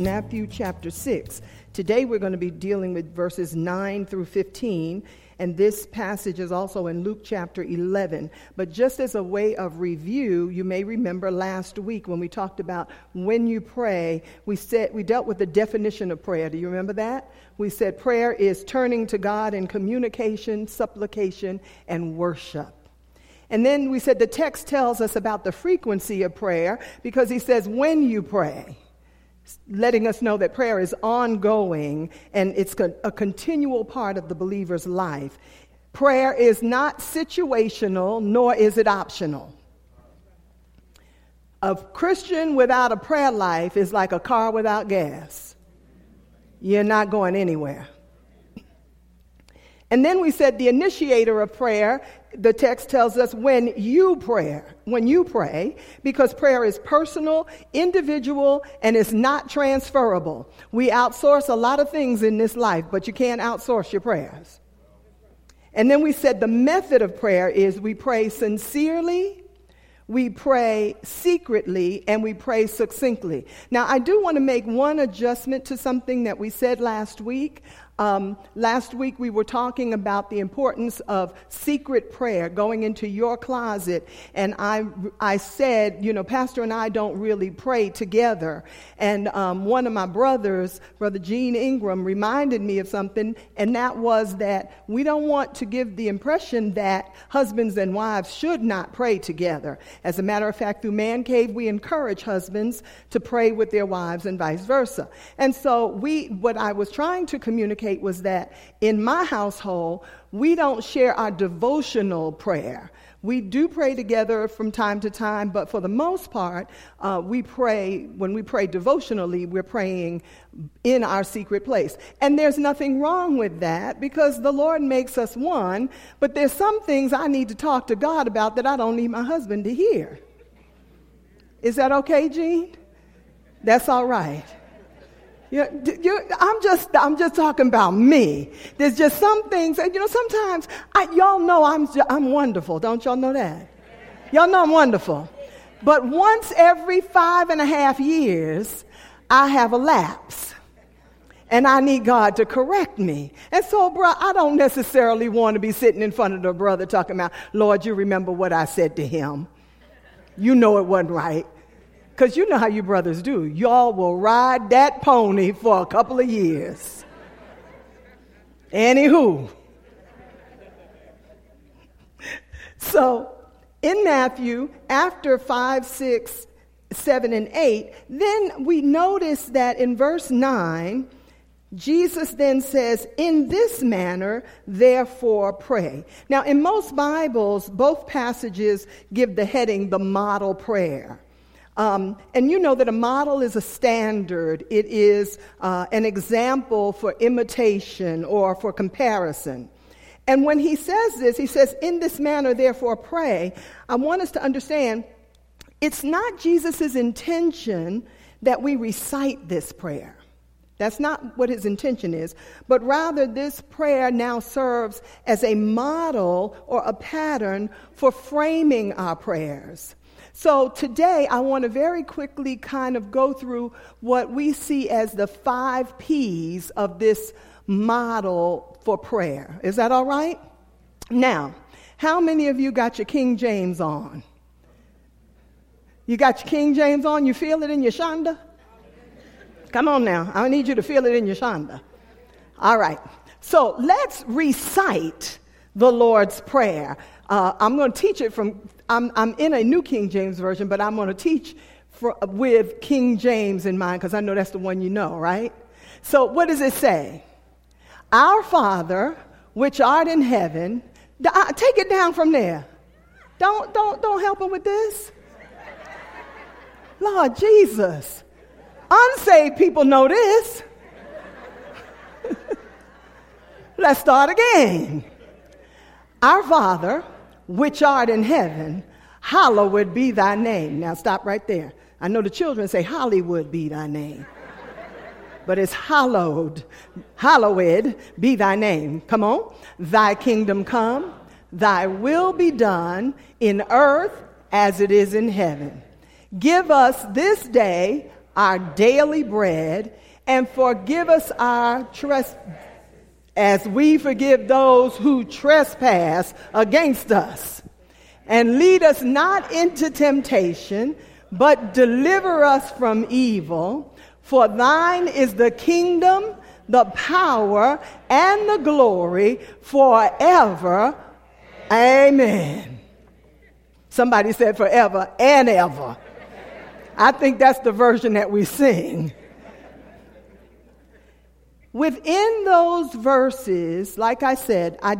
Matthew chapter 6. Today we're going to be dealing with verses 9 through 15, and this passage is also in Luke chapter 11. But just as a way of review, you may remember last week when we talked about when you pray, we said we dealt with the definition of prayer. Do you remember that? We said prayer is turning to God in communication, supplication, and worship. And then we said the text tells us about the frequency of prayer because he says when you pray letting us know that prayer is ongoing and it's a continual part of the believer's life. Prayer is not situational, nor is it optional. A Christian without a prayer life is like a car without gas. You're not going anywhere. And then we said the initiator of prayer, the text tells us when you pray, when you pray, because prayer is personal, individual, and is not transferable. We outsource a lot of things in this life, but you can't outsource your prayers. And then we said the method of prayer is we pray sincerely, we pray secretly, and we pray succinctly. Now, I do want to make one adjustment to something that we said last week. Um, last week we were talking about the importance of secret prayer, going into your closet, and I, I said, you know, Pastor and I don't really pray together. And um, one of my brothers, Brother Gene Ingram, reminded me of something, and that was that we don't want to give the impression that husbands and wives should not pray together. As a matter of fact, through Man Cave, we encourage husbands to pray with their wives and vice versa. And so we, what I was trying to communicate was that in my household, we don't share our devotional prayer. We do pray together from time to time, but for the most part, uh, we pray, when we pray devotionally, we're praying in our secret place. And there's nothing wrong with that because the Lord makes us one, but there's some things I need to talk to God about that I don't need my husband to hear. Is that okay, Gene? That's all right. You you, I'm just, I'm just talking about me. There's just some things, and you know, sometimes I, y'all know I'm, I'm wonderful. Don't y'all know that? Y'all know I'm wonderful. But once every five and a half years, I have a lapse. And I need God to correct me. And so, bro, I don't necessarily want to be sitting in front of the brother talking about, Lord, you remember what I said to him. You know it wasn't right. Because you know how you brothers do. Y'all will ride that pony for a couple of years. Anywho. So, in Matthew, after 5, 6, 7, and 8, then we notice that in verse 9, Jesus then says, In this manner, therefore pray. Now, in most Bibles, both passages give the heading the model prayer. Um, and you know that a model is a standard, it is uh, an example for imitation or for comparison. And when he says this, he says, In this manner, therefore, pray. I want us to understand it's not Jesus' intention that we recite this prayer. That's not what his intention is, but rather this prayer now serves as a model or a pattern for framing our prayers. So today I want to very quickly kind of go through what we see as the five P's of this model for prayer. Is that all right? Now, how many of you got your King James on? You got your King James on? You feel it in your shanda? Come on now. I need you to feel it in your shanda. All right. So let's recite the Lord's Prayer. Uh, I'm going to teach it from, I'm, I'm in a New King James Version, but I'm going to teach for, with King James in mind because I know that's the one you know, right? So, what does it say? Our Father, which art in heaven, uh, take it down from there. Don't, don't, don't help him with this. Lord Jesus. Unsaved people know this. Let's start again. Our Father, which art in heaven, hallowed be thy name. Now stop right there. I know the children say, Hollywood be thy name. but it's hallowed, hallowed be thy name. Come on. Thy kingdom come, thy will be done in earth as it is in heaven. Give us this day our daily bread and forgive us our trespasses as we forgive those who trespass against us. And lead us not into temptation, but deliver us from evil. For thine is the kingdom, the power, and the glory forever. Amen. Somebody said forever and ever. I think that's the version that we sing. Within those verses, like I said, I,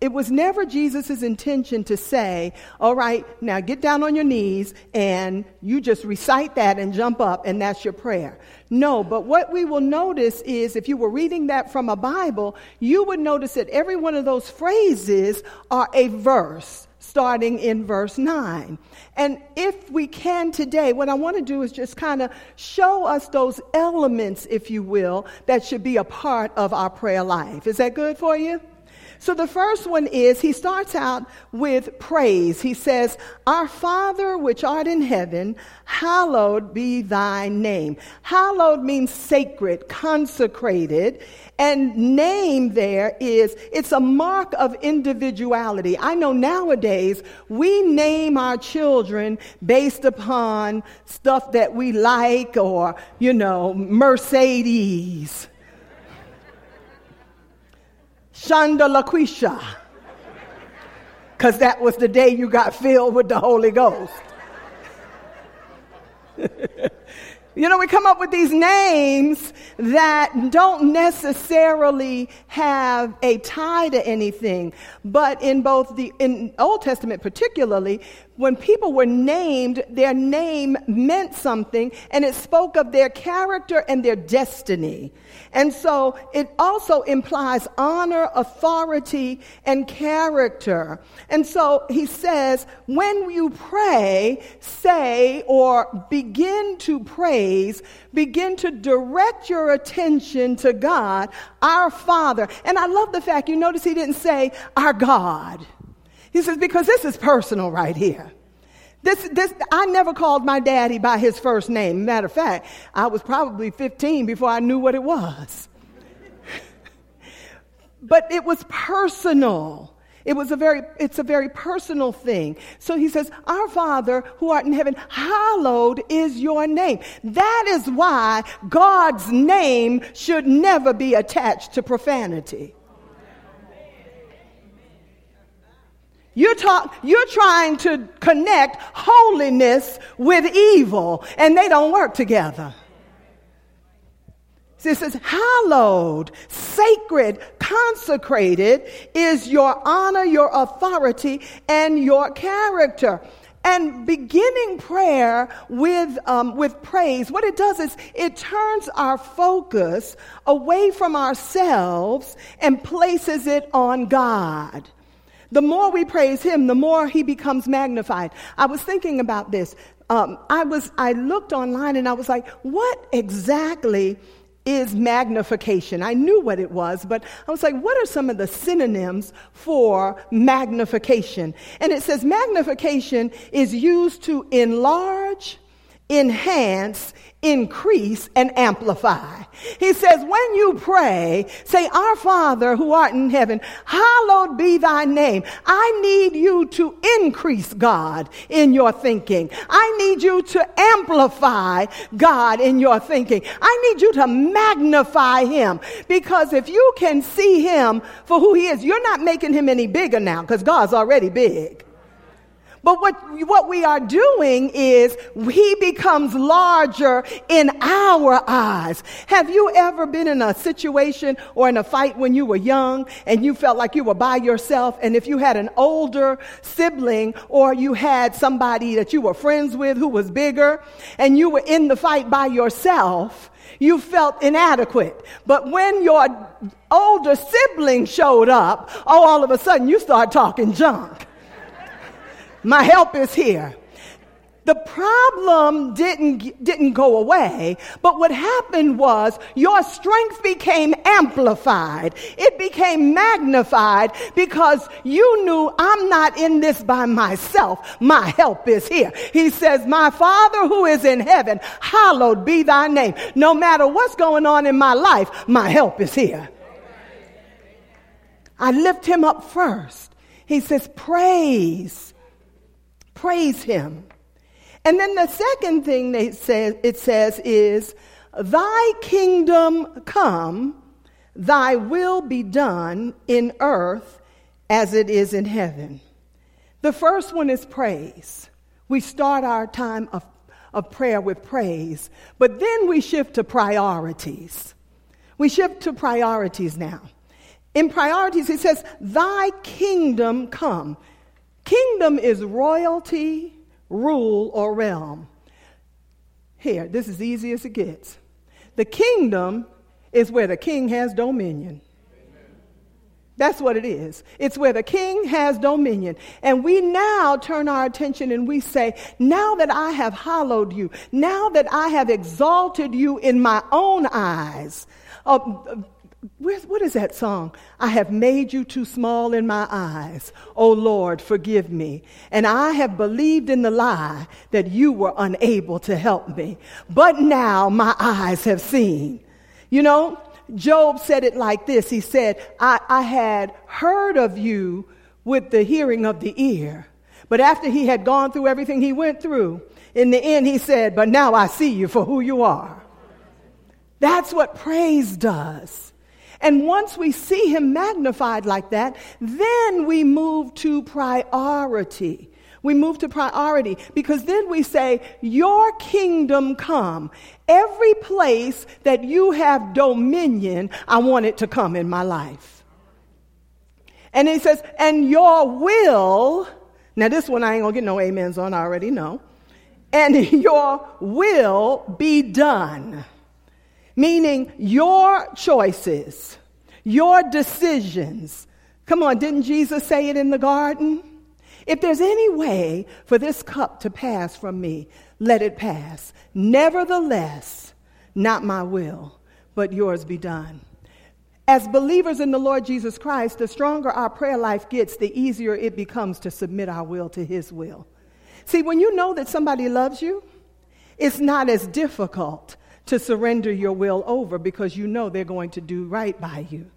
it was never Jesus' intention to say, all right, now get down on your knees and you just recite that and jump up and that's your prayer. No, but what we will notice is if you were reading that from a Bible, you would notice that every one of those phrases are a verse starting in verse 9. And if we can today, what I want to do is just kind of show us those elements, if you will, that should be a part of our prayer life. Is that good for you? So the first one is he starts out with praise. He says, Our Father which art in heaven, hallowed be thy name. Hallowed means sacred, consecrated. And name there is, it's a mark of individuality. I know nowadays we name our children based upon stuff that we like or, you know, Mercedes Shonda LaQuisha. Because that was the day you got filled with the Holy Ghost. You know, we come up with these names that don't necessarily have a tie to anything. But in both the in Old Testament particularly, when people were named, their name meant something and it spoke of their character and their destiny. And so it also implies honor, authority, and character. And so he says, when you pray, say or begin to praise, begin to direct your attention to God, our Father. And I love the fact you notice he didn't say our God. He says, because this is personal right here. This, this, I never called my daddy by his first name. Matter of fact, I was probably 15 before I knew what it was. but it was personal. It was a very, it's a very personal thing. So he says, Our Father who art in heaven, hallowed is your name. That is why God's name should never be attached to profanity. You're, talk, you're trying to connect holiness with evil, and they don't work together. This is hallowed, sacred, consecrated is your honor, your authority, and your character. And beginning prayer with, um, with praise, what it does is it turns our focus away from ourselves and places it on God. The more we praise him, the more he becomes magnified. I was thinking about this. Um, I was, I looked online and I was like, what exactly is magnification. I knew what it was, but I was like, what are some of the synonyms for magnification? And it says magnification is used to enlarge, enhance, increase, and amplify. He says, when you pray, say, Our Father who art in heaven, hallowed be thy name. I need you to increase God in your thinking. I need you to amplify God in your thinking. I need you to magnify him because if you can see him for who he is, you're not making him any bigger now because God's already big. But what, what we are doing is he becomes larger in our eyes. Have you ever been in a situation or in a fight when you were young and you felt like you were by yourself? And if you had an older sibling or you had somebody that you were friends with who was bigger and you were in the fight by yourself, you felt inadequate. But when your older sibling showed up, oh, all of a sudden you start talking junk. My help is here. The problem didn't, didn't go away, but what happened was your strength became amplified. It became magnified because you knew I'm not in this by myself. My help is here. He says, My Father who is in heaven, hallowed be thy name. No matter what's going on in my life, my help is here. I lift him up first. He says, Praise praise him. And then the second thing they say, it says is, Thy kingdom come, thy will be done in earth as it is in heaven. The first one is praise. We start our time of, of prayer with praise, but then we shift to priorities. We shift to priorities now. In priorities, it says, Thy kingdom come. Kingdom is royalty, rule, or realm. Here, this is easy as it gets. The kingdom is where the king has dominion. That's what it is. It's where the king has dominion. And we now turn our attention and we say, now that I have hallowed you, now that I have exalted you in my own eyes, uh, what is that song? I have made you too small in my eyes. Oh Lord, forgive me. And I have believed in the lie that you were unable to help me. But now my eyes have seen. You know, Job said it like this He said, I, I had heard of you with the hearing of the ear. But after he had gone through everything he went through, in the end he said, But now I see you for who you are. That's what praise does. And once we see him magnified like that, then we move to priority. We move to priority because then we say, Your kingdom come. Every place that you have dominion, I want it to come in my life. And he says, And your will, now this one I ain't gonna get no amens on, I already know. And your will be done meaning your choices, your decisions. Come on, didn't Jesus say it in the garden? If there's any way for this cup to pass from me, let it pass. Nevertheless, not my will, but yours be done. As believers in the Lord Jesus Christ, the stronger our prayer life gets, the easier it becomes to submit our will to His will. See, when you know that somebody loves you, it's not as difficult to surrender your will over because you know they're going to do right by you.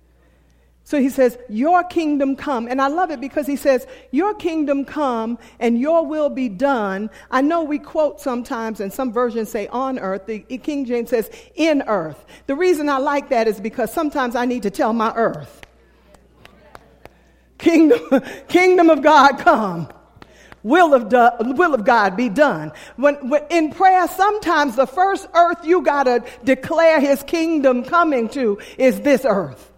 So he says, Your kingdom come. And I love it because he says, Your kingdom come and your will be done. I know we quote sometimes, and some versions say on earth. The King James says in earth. The reason I like that is because sometimes I need to tell my earth. Kingdom, kingdom of God come will of, do, will of God be done. When, when, in prayer, sometimes the first earth you got to declare his kingdom coming to is this earth.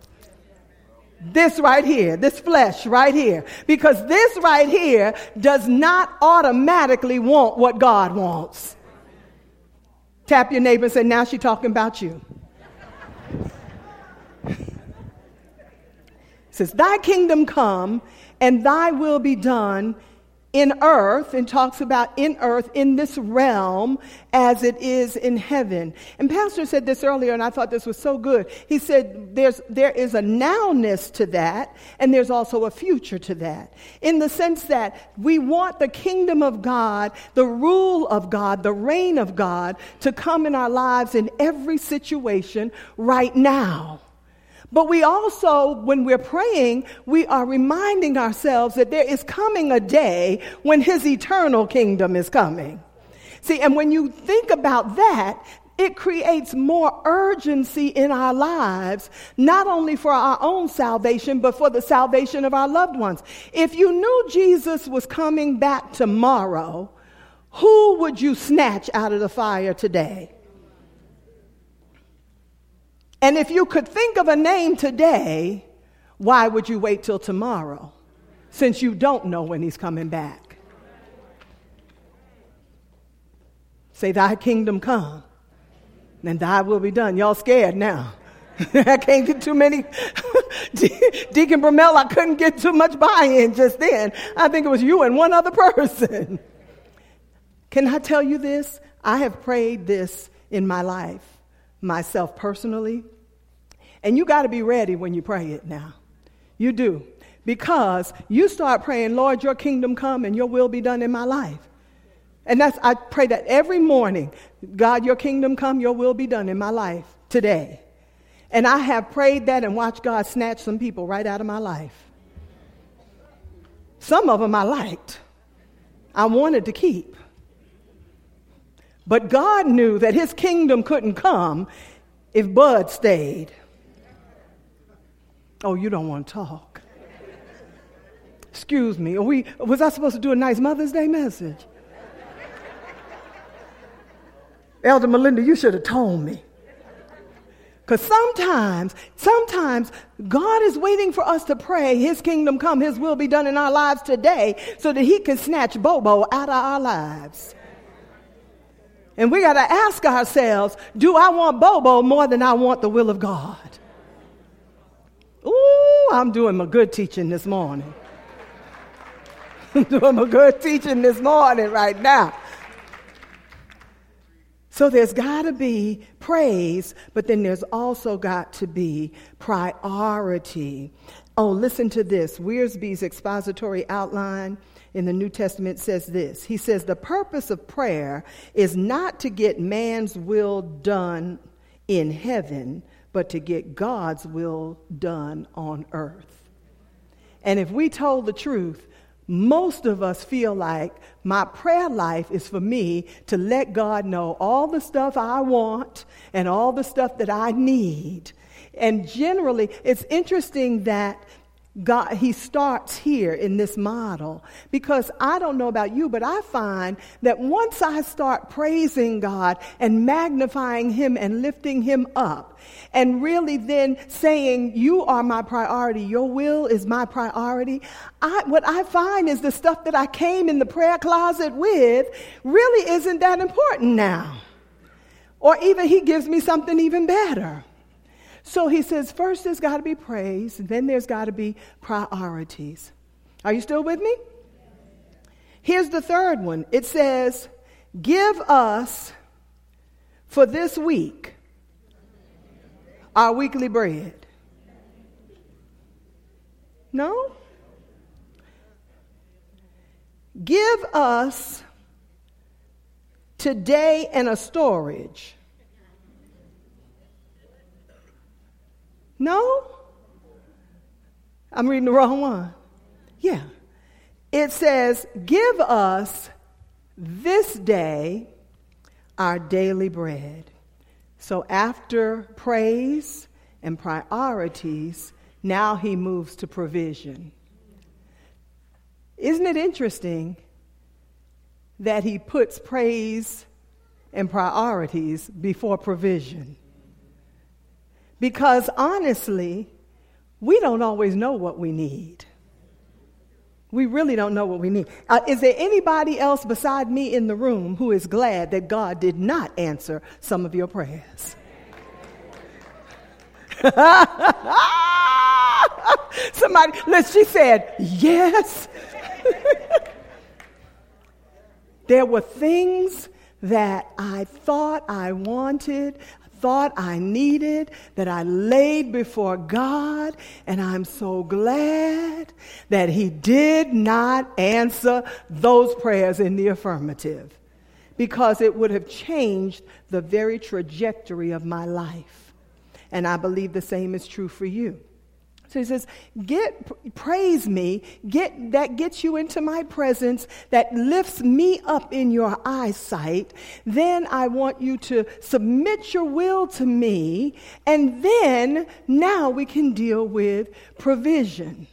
This right here, this flesh right here. Because this right here does not automatically want what God wants. Tap your neighbor and say, now she's talking about you. says, Thy kingdom come and thy will be done in earth and talks about in earth in this realm as it is in heaven. And Pastor said this earlier, and I thought this was so good. He said there's, there is a nowness to that, and there's also a future to that. In the sense that we want the kingdom of God, the rule of God, the reign of God to come in our lives in every situation right now. But we also, when we're praying, we are reminding ourselves that there is coming a day when his eternal kingdom is coming. See, and when you think about that, it creates more urgency in our lives, not only for our own salvation, but for the salvation of our loved ones. If you knew Jesus was coming back tomorrow, who would you snatch out of the fire today? And if you could think of a name today, why would you wait till tomorrow since you don't know when he's coming back? Say, Thy kingdom come, and thy will be done. Y'all scared now. I can't get too many. Deacon Bromell, I couldn't get too much buy in just then. I think it was you and one other person. Can I tell you this? I have prayed this in my life, myself personally. And you got to be ready when you pray it now. You do. Because you start praying, Lord, your kingdom come and your will be done in my life. And that's, I pray that every morning, God, your kingdom come, your will be done in my life today. And I have prayed that and watched God snatch some people right out of my life. Some of them I liked, I wanted to keep. But God knew that his kingdom couldn't come if Bud stayed. Oh, you don't want to talk. Excuse me. Are we, was I supposed to do a nice Mother's Day message? Elder Melinda, you should have told me. Because sometimes, sometimes God is waiting for us to pray, His kingdom come, His will be done in our lives today, so that He can snatch Bobo out of our lives. And we got to ask ourselves do I want Bobo more than I want the will of God? Ooh, I'm doing my good teaching this morning. I'm doing my good teaching this morning right now. So there's got to be praise, but then there's also got to be priority. Oh, listen to this. Wiersbe's expository outline in the New Testament says this He says, The purpose of prayer is not to get man's will done in heaven, but to get God's will done on earth. And if we told the truth, most of us feel like my prayer life is for me to let God know all the stuff I want and all the stuff that I need. And generally, it's interesting that God, he starts here in this model because I don't know about you, but I find that once I start praising God and magnifying Him and lifting Him up, and really then saying, You are my priority, your will is my priority, I, what I find is the stuff that I came in the prayer closet with really isn't that important now. Or even He gives me something even better. So he says, first there's got to be praise, then there's got to be priorities. Are you still with me? Here's the third one it says, Give us for this week our weekly bread. No? Give us today and a storage. No? I'm reading the wrong one. Yeah. It says, Give us this day our daily bread. So after praise and priorities, now he moves to provision. Isn't it interesting that he puts praise and priorities before provision? Because honestly, we don't always know what we need. We really don't know what we need. Uh, is there anybody else beside me in the room who is glad that God did not answer some of your prayers? Somebody, let's, she said, yes. there were things that I thought I wanted, thought I needed that I laid before God, and I'm so glad that He did not answer those prayers in the affirmative because it would have changed the very trajectory of my life. And I believe the same is true for you. So he says, get praise me, get that gets you into my presence, that lifts me up in your eyesight. Then I want you to submit your will to me, and then now we can deal with provision.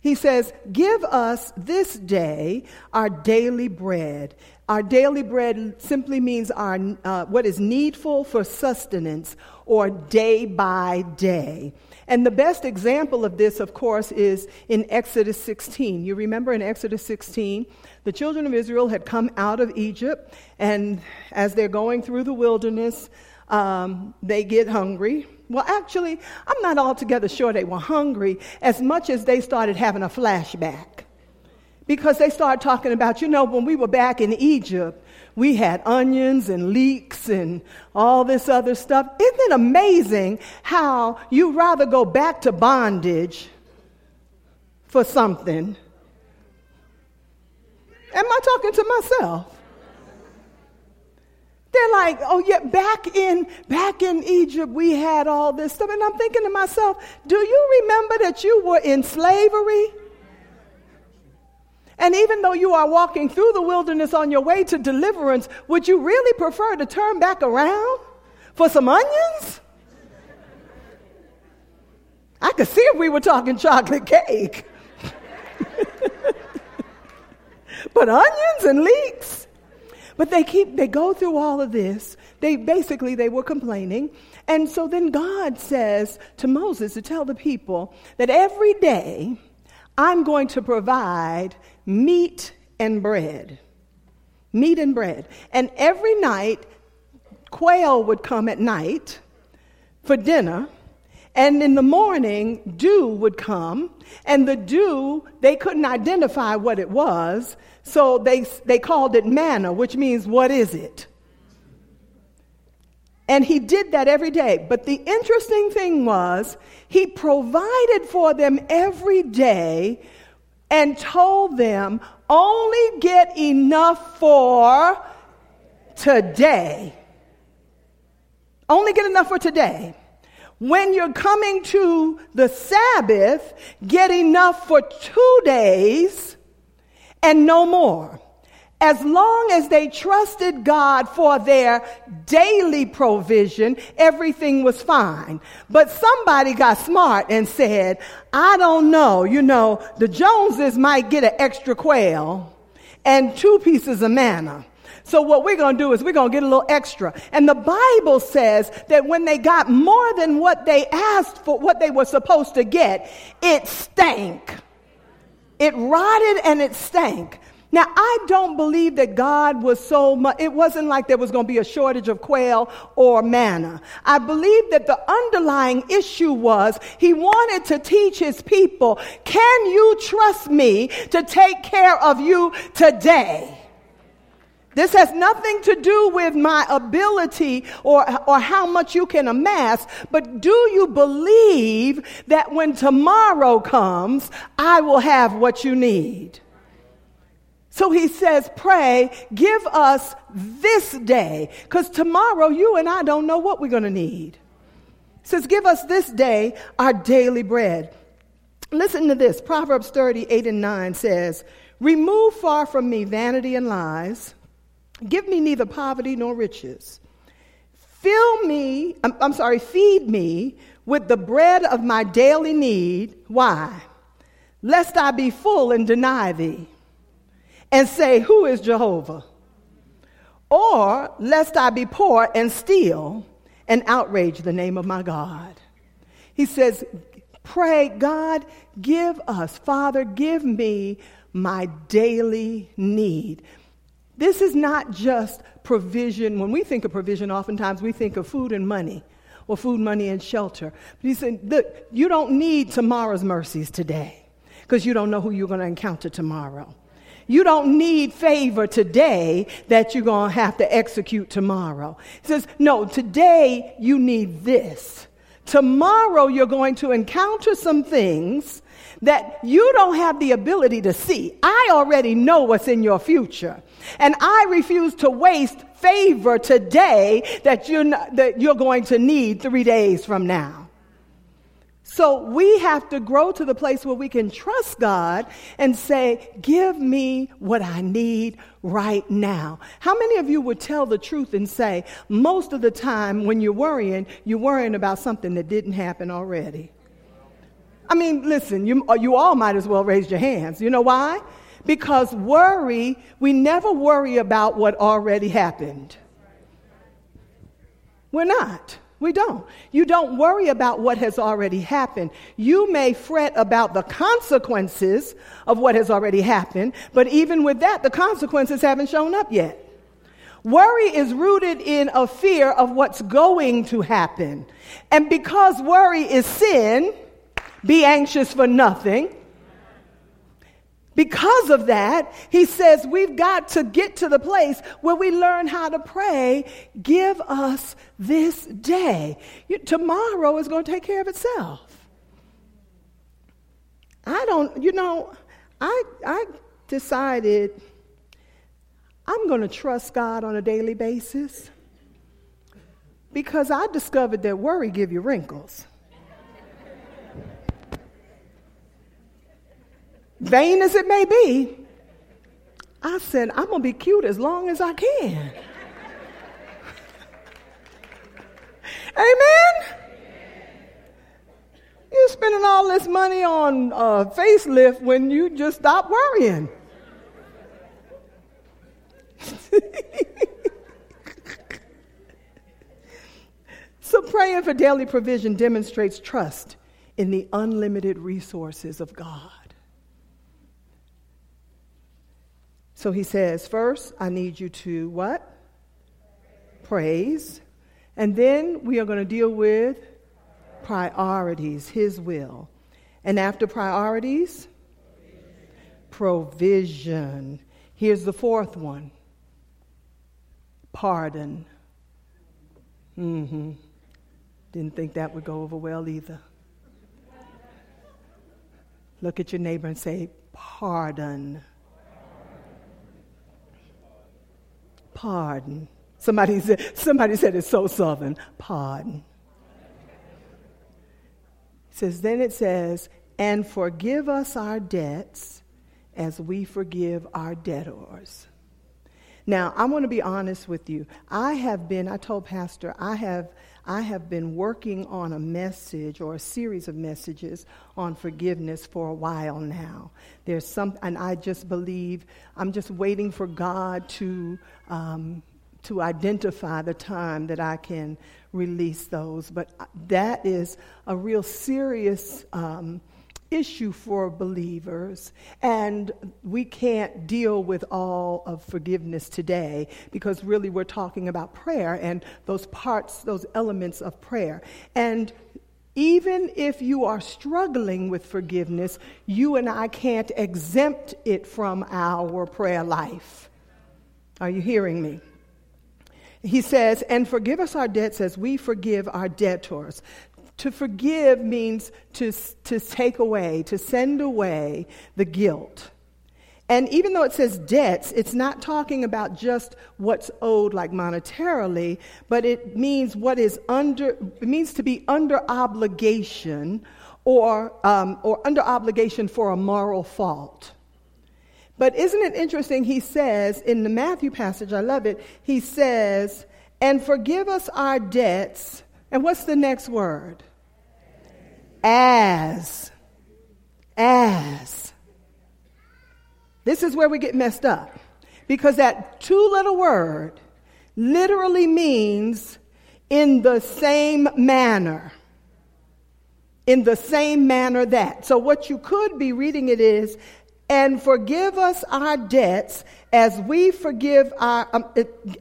He says, Give us this day our daily bread. Our daily bread simply means our, uh, what is needful for sustenance or day by day. And the best example of this, of course, is in Exodus 16. You remember in Exodus 16, the children of Israel had come out of Egypt, and as they're going through the wilderness, um, they get hungry. Well, actually, I'm not altogether sure they were hungry as much as they started having a flashback. Because they started talking about, you know, when we were back in Egypt, we had onions and leeks and all this other stuff. Isn't it amazing how you rather go back to bondage for something? Am I talking to myself? They're like, oh yeah, back in back in Egypt we had all this stuff. And I'm thinking to myself, do you remember that you were in slavery? And even though you are walking through the wilderness on your way to deliverance, would you really prefer to turn back around for some onions? I could see if we were talking chocolate cake. but onions and leeks? But they keep they go through all of this. They basically they were complaining. And so then God says to Moses to tell the people that every day I'm going to provide meat and bread. Meat and bread. And every night, quail would come at night for dinner. And in the morning, dew would come. And the dew, they couldn't identify what it was. So they, they called it manna, which means, what is it? And he did that every day. But the interesting thing was, he provided for them every day and told them, only get enough for today. Only get enough for today. When you're coming to the Sabbath, get enough for two days and no more as long as they trusted God for their daily provision, everything was fine. But somebody got smart and said, I don't know, you know, the Joneses might get an extra quail and two pieces of manna. So what we're going to do is we're going to get a little extra. And the Bible says that when they got more than what they asked for, what they were supposed to get, it stank. It rotted and it stank. Now, I don't believe that God was so much, it wasn't like there was going to be a shortage of quail or manna. I believe that the underlying issue was he wanted to teach his people, can you trust me to take care of you today? This has nothing to do with my ability or, or how much you can amass, but do you believe that when tomorrow comes, I will have what you need? So he says, pray, give us this day, because tomorrow you and I don't know what we're going to need. He says, give us this day our daily bread. Listen to this Proverbs 38 and 9 says, Remove far from me vanity and lies, give me neither poverty nor riches. Fill me, I'm, I'm sorry, feed me with the bread of my daily need. Why? Lest I be full and deny thee and say, Who is Jehovah? Or lest I be poor and steal and outrage the name of my God. He says, Pray, God, give us, Father, give me my daily need. This is not just provision. When we think of provision, oftentimes we think of food and money or food, money, and shelter. But he said, Look, you don't need tomorrow's mercies today because you don't know who you're going to encounter tomorrow. You don't need favor today that you're going to have to execute tomorrow. He says, no, today you need this. Tomorrow you're going to encounter some things that you don't have the ability to see. I already know what's in your future. And I refuse to waste favor today that you're, not, that you're going to need three days from now. So we have to grow to the place where we can trust God and say, Give me what I need right now. How many of you would tell the truth and say, Most of the time when you're worrying, you're worrying about something that didn't happen already? I mean, listen, you, you all might as well raise your hands. You know why? Because worry, we never worry about what already happened. We're not. We don't. You don't worry about what has already happened. You may fret about the consequences of what has already happened, but even with that, the consequences haven't shown up yet. Worry is rooted in a fear of what's going to happen. And because worry is sin, be anxious for nothing. Because of that, he says we've got to get to the place where we learn how to pray. Give us this day. You, tomorrow is going to take care of itself. I don't, you know, I, I decided I'm going to trust God on a daily basis because I discovered that worry give you wrinkles. Vain as it may be, I said, I'm going to be cute as long as I can. Amen? You're spending all this money on a facelift when you just stop worrying. so, praying for daily provision demonstrates trust in the unlimited resources of God. So he says, first, I need you to what? Praise. And then we are going to deal with priorities, his will. And after priorities, provision. Here's the fourth one pardon. Mm-hmm. Didn't think that would go over well either. Look at your neighbor and say, pardon. Pardon. Somebody said, somebody said it's so southern. Pardon. It says, then it says, and forgive us our debts as we forgive our debtors. Now, I want to be honest with you. I have been, I told Pastor, I have I have been working on a message or a series of messages on forgiveness for a while now. There's some, and I just believe I'm just waiting for God to um, to identify the time that I can release those. But that is a real serious. Um, issue for believers, and we can't deal with all of forgiveness today because really we're talking about prayer and those parts, those elements of prayer. And even if you are struggling with forgiveness, you and I can't exempt it from our prayer life. Are you hearing me? He says, and forgive us our debts as we forgive our debtors. To forgive means to, to take away, to send away the guilt. And even though it says debts, it's not talking about just what's owed like monetarily, but it means what is under, it means to be under obligation or, um, or under obligation for a moral fault. But isn't it interesting? He says in the Matthew passage, I love it, he says, and forgive us our debts. And what's the next word? As. As. This is where we get messed up. Because that two little word literally means in the same manner. In the same manner that. So, what you could be reading it is, and forgive us our debts as we forgive our, um,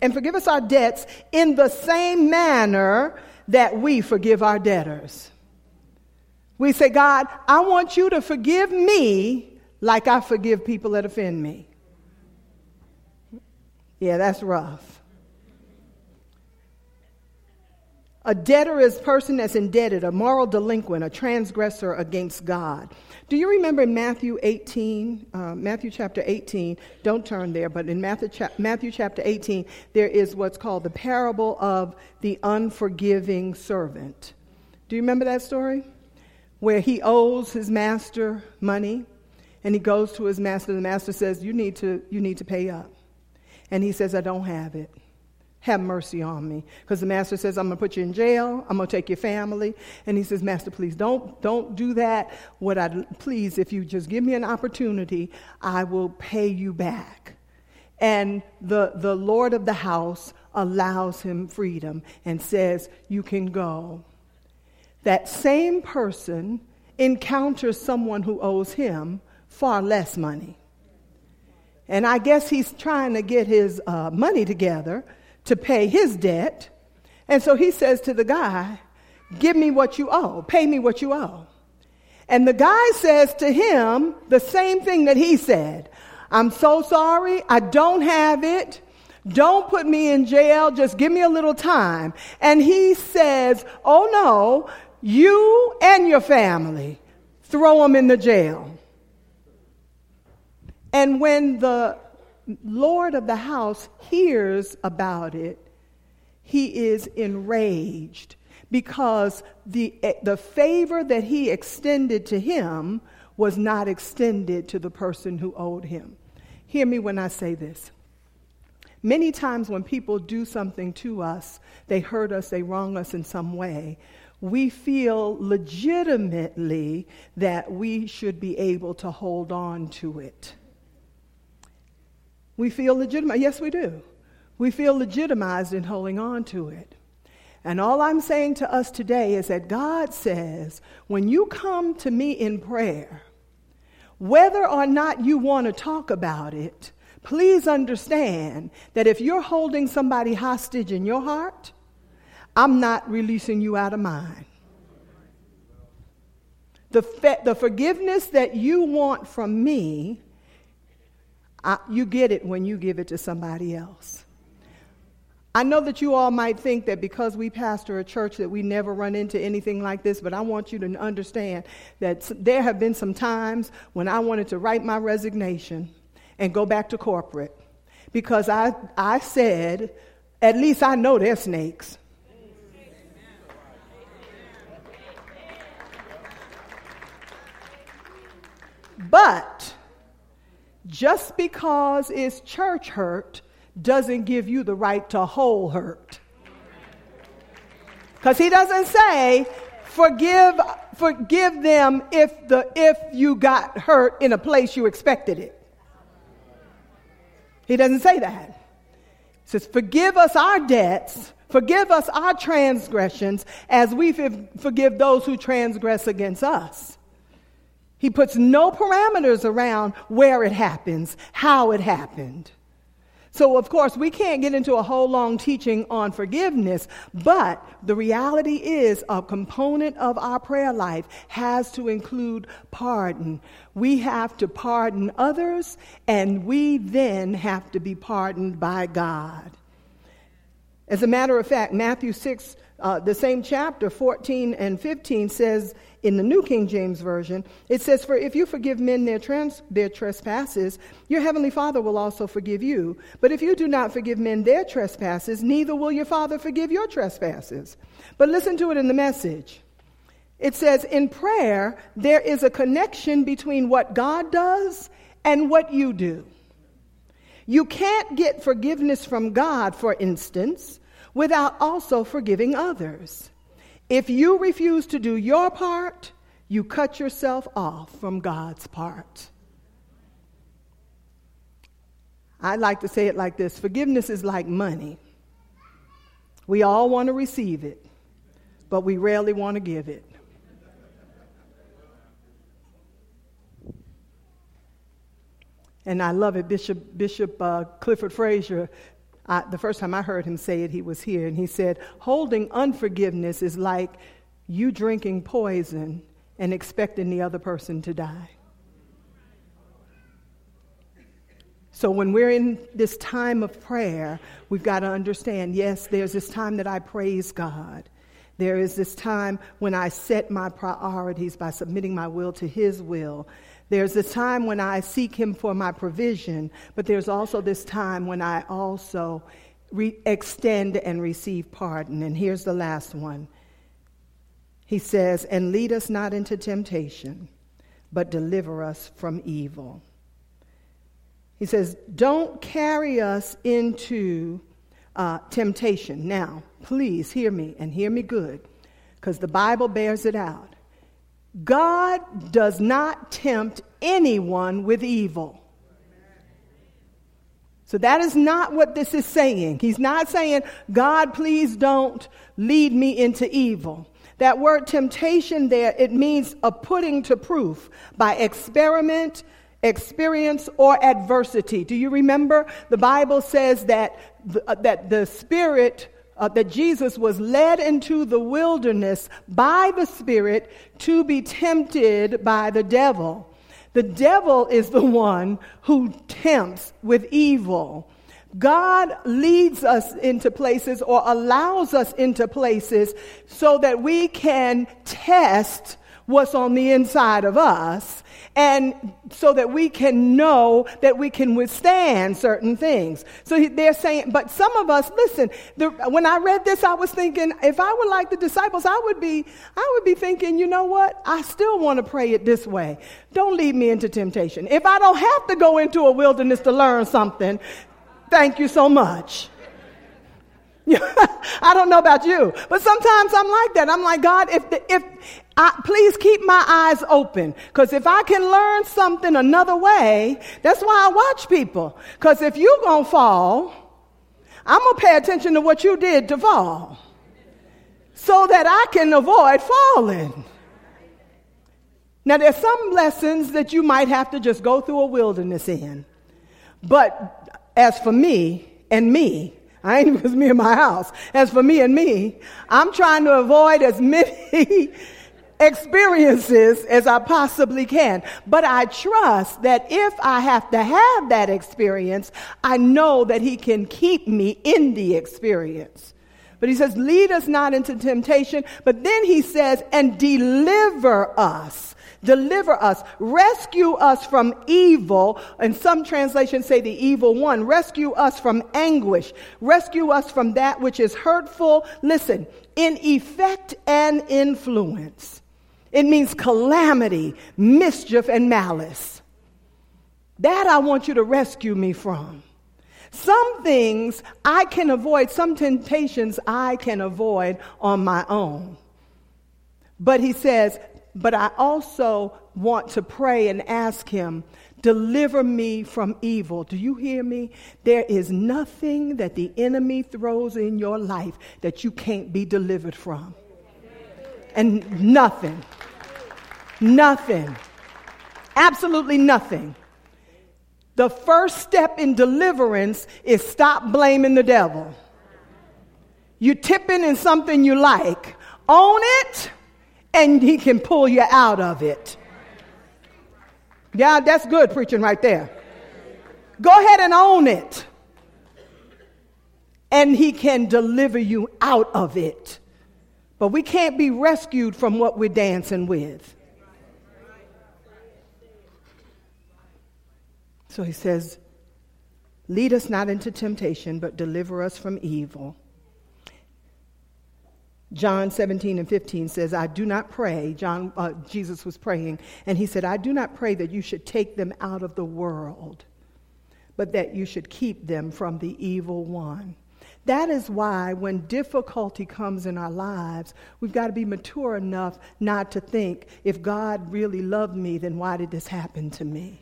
and forgive us our debts in the same manner that we forgive our debtors. We say, God, I want you to forgive me like I forgive people that offend me. Yeah, that's rough. A debtor is a person that's indebted, a moral delinquent, a transgressor against God. Do you remember in Matthew 18, uh, Matthew chapter 18, don't turn there, but in Matthew, cha- Matthew chapter 18, there is what's called the parable of the unforgiving servant. Do you remember that story? Where he owes his master money and he goes to his master. The master says, You need to, you need to pay up. And he says, I don't have it. Have mercy on me. Because the master says, I'm going to put you in jail. I'm going to take your family. And he says, Master, please don't, don't do that. What I, please, if you just give me an opportunity, I will pay you back. And the, the Lord of the house allows him freedom and says, You can go. That same person encounters someone who owes him far less money. And I guess he's trying to get his uh, money together to pay his debt. And so he says to the guy, Give me what you owe, pay me what you owe. And the guy says to him the same thing that he said I'm so sorry, I don't have it. Don't put me in jail, just give me a little time. And he says, Oh no, you and your family, throw them in the jail. And when the Lord of the house hears about it, he is enraged because the, eh, the favor that he extended to him was not extended to the person who owed him. Hear me when I say this. Many times when people do something to us, they hurt us, they wrong us in some way, we feel legitimately that we should be able to hold on to it. We feel legitimate. Yes, we do. We feel legitimized in holding on to it. And all I'm saying to us today is that God says, when you come to me in prayer, whether or not you want to talk about it, please understand that if you're holding somebody hostage in your heart, I'm not releasing you out of mine. The, fe- the forgiveness that you want from me I, you get it when you give it to somebody else. I know that you all might think that because we pastor a church that we never run into anything like this, but I want you to understand that there have been some times when I wanted to write my resignation and go back to corporate because I, I said, at least I know they're snakes. But just because it's church hurt doesn't give you the right to whole hurt. Because he doesn't say, forgive, forgive them if, the, if you got hurt in a place you expected it. He doesn't say that. He says, forgive us our debts, forgive us our transgressions as we forgive those who transgress against us. He puts no parameters around where it happens, how it happened. So, of course, we can't get into a whole long teaching on forgiveness, but the reality is a component of our prayer life has to include pardon. We have to pardon others, and we then have to be pardoned by God. As a matter of fact, Matthew 6, uh, the same chapter, 14 and 15, says in the New King James Version, it says, For if you forgive men their, trans- their trespasses, your heavenly Father will also forgive you. But if you do not forgive men their trespasses, neither will your Father forgive your trespasses. But listen to it in the message. It says, In prayer, there is a connection between what God does and what you do. You can't get forgiveness from God, for instance, without also forgiving others. If you refuse to do your part, you cut yourself off from God's part. I like to say it like this forgiveness is like money. We all want to receive it, but we rarely want to give it. And I love it. Bishop, Bishop uh, Clifford Frazier I, the first time I heard him say it, he was here, and he said, Holding unforgiveness is like you drinking poison and expecting the other person to die. So, when we're in this time of prayer, we've got to understand yes, there's this time that I praise God. There is this time when I set my priorities by submitting my will to His will. There's this time when I seek Him for my provision, but there's also this time when I also re- extend and receive pardon. And here's the last one he says, And lead us not into temptation, but deliver us from evil. He says, Don't carry us into uh, temptation. Now, please hear me and hear me good, because the Bible bears it out. God does not tempt anyone with evil. So that is not what this is saying. He's not saying, God, please don't lead me into evil. That word temptation there, it means a putting to proof by experiment, experience, or adversity. Do you remember? The Bible says that the, uh, that the Spirit, uh, that Jesus was led into the wilderness by the Spirit to be tempted by the devil. The devil is the one who tempts with evil. God leads us into places or allows us into places so that we can test what's on the inside of us and so that we can know that we can withstand certain things. So they're saying, but some of us, listen, the, when I read this, I was thinking, if I were like the disciples, I would be, I would be thinking, you know what? I still want to pray it this way. Don't lead me into temptation. If I don't have to go into a wilderness to learn something, Thank you so much. I don't know about you, but sometimes I'm like that. I'm like, God, if, the, if I, please keep my eyes open, because if I can learn something another way, that's why I watch people. Because if you're gonna fall, I'm gonna pay attention to what you did to fall, so that I can avoid falling. Now, there's some lessons that you might have to just go through a wilderness in, but as for me and me, I ain't even me in my house. As for me and me, I'm trying to avoid as many experiences as I possibly can. But I trust that if I have to have that experience, I know that He can keep me in the experience. But He says, lead us not into temptation. But then He says, and deliver us Deliver us. Rescue us from evil. And some translations say the evil one. Rescue us from anguish. Rescue us from that which is hurtful. Listen, in effect and influence. It means calamity, mischief, and malice. That I want you to rescue me from. Some things I can avoid, some temptations I can avoid on my own. But he says, but I also want to pray and ask Him, deliver me from evil. Do you hear me? There is nothing that the enemy throws in your life that you can't be delivered from. And nothing. Nothing. Absolutely nothing. The first step in deliverance is stop blaming the devil. You're tipping in something you like. Own it and he can pull you out of it. Yeah, that's good preaching right there. Go ahead and own it. And he can deliver you out of it. But we can't be rescued from what we're dancing with. So he says, Lead us not into temptation, but deliver us from evil. John 17 and 15 says, I do not pray. John, uh, Jesus was praying, and he said, I do not pray that you should take them out of the world, but that you should keep them from the evil one. That is why when difficulty comes in our lives, we've got to be mature enough not to think, if God really loved me, then why did this happen to me?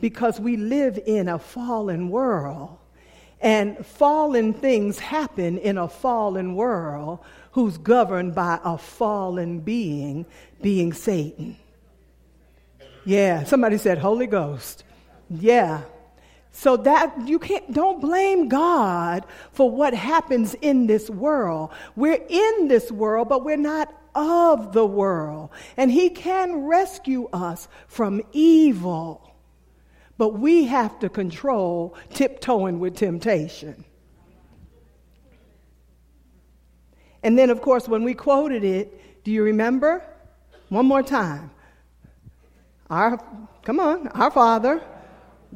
Because we live in a fallen world. And fallen things happen in a fallen world who's governed by a fallen being, being Satan. Yeah, somebody said Holy Ghost. Yeah. So that you can't don't blame God for what happens in this world. We're in this world, but we're not of the world. And he can rescue us from evil. But we have to control tiptoeing with temptation. And then, of course, when we quoted it, do you remember? One more time. Our, come on, our Father,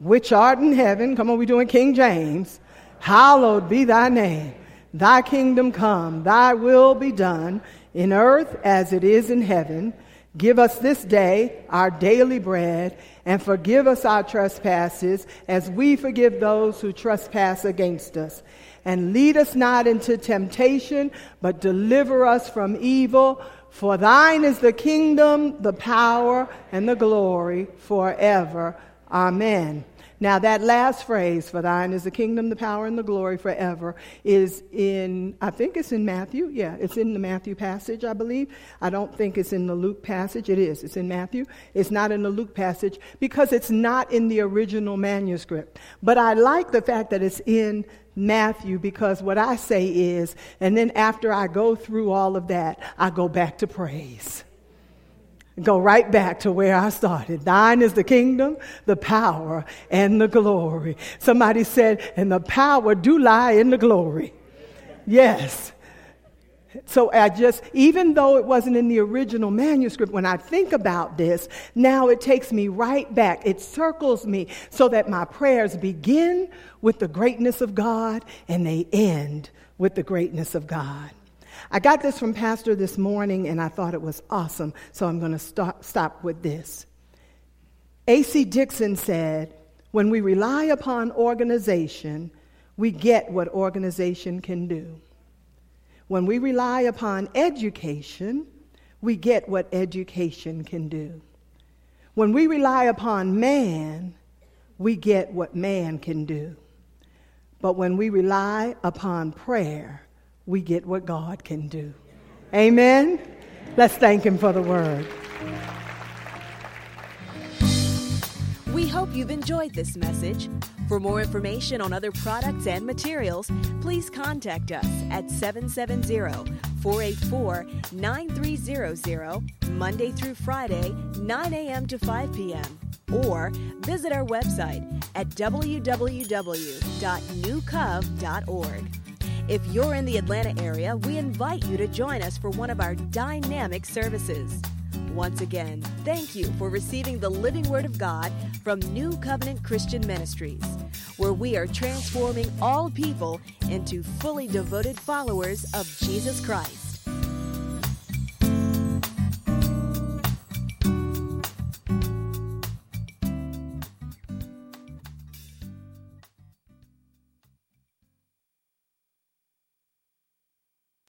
which art in heaven, come on, we're doing King James. Hallowed be thy name. Thy kingdom come, thy will be done in earth as it is in heaven. Give us this day our daily bread, and forgive us our trespasses as we forgive those who trespass against us. And lead us not into temptation, but deliver us from evil. For thine is the kingdom, the power, and the glory forever. Amen. Now, that last phrase, for thine is the kingdom, the power, and the glory forever, is in, I think it's in Matthew. Yeah, it's in the Matthew passage, I believe. I don't think it's in the Luke passage. It is. It's in Matthew. It's not in the Luke passage because it's not in the original manuscript. But I like the fact that it's in Matthew because what I say is, and then after I go through all of that, I go back to praise. Go right back to where I started. Thine is the kingdom, the power, and the glory. Somebody said, and the power do lie in the glory. Yes. So I just, even though it wasn't in the original manuscript, when I think about this, now it takes me right back. It circles me so that my prayers begin with the greatness of God and they end with the greatness of God. I got this from Pastor this morning and I thought it was awesome, so I'm going to stop, stop with this. A.C. Dixon said, When we rely upon organization, we get what organization can do. When we rely upon education, we get what education can do. When we rely upon man, we get what man can do. But when we rely upon prayer, we get what God can do. Amen? Let's thank Him for the word. We hope you've enjoyed this message. For more information on other products and materials, please contact us at 770 484 9300, Monday through Friday, 9 a.m. to 5 p.m. Or visit our website at www.newcov.org. If you're in the Atlanta area, we invite you to join us for one of our dynamic services. Once again, thank you for receiving the living word of God from New Covenant Christian Ministries, where we are transforming all people into fully devoted followers of Jesus Christ.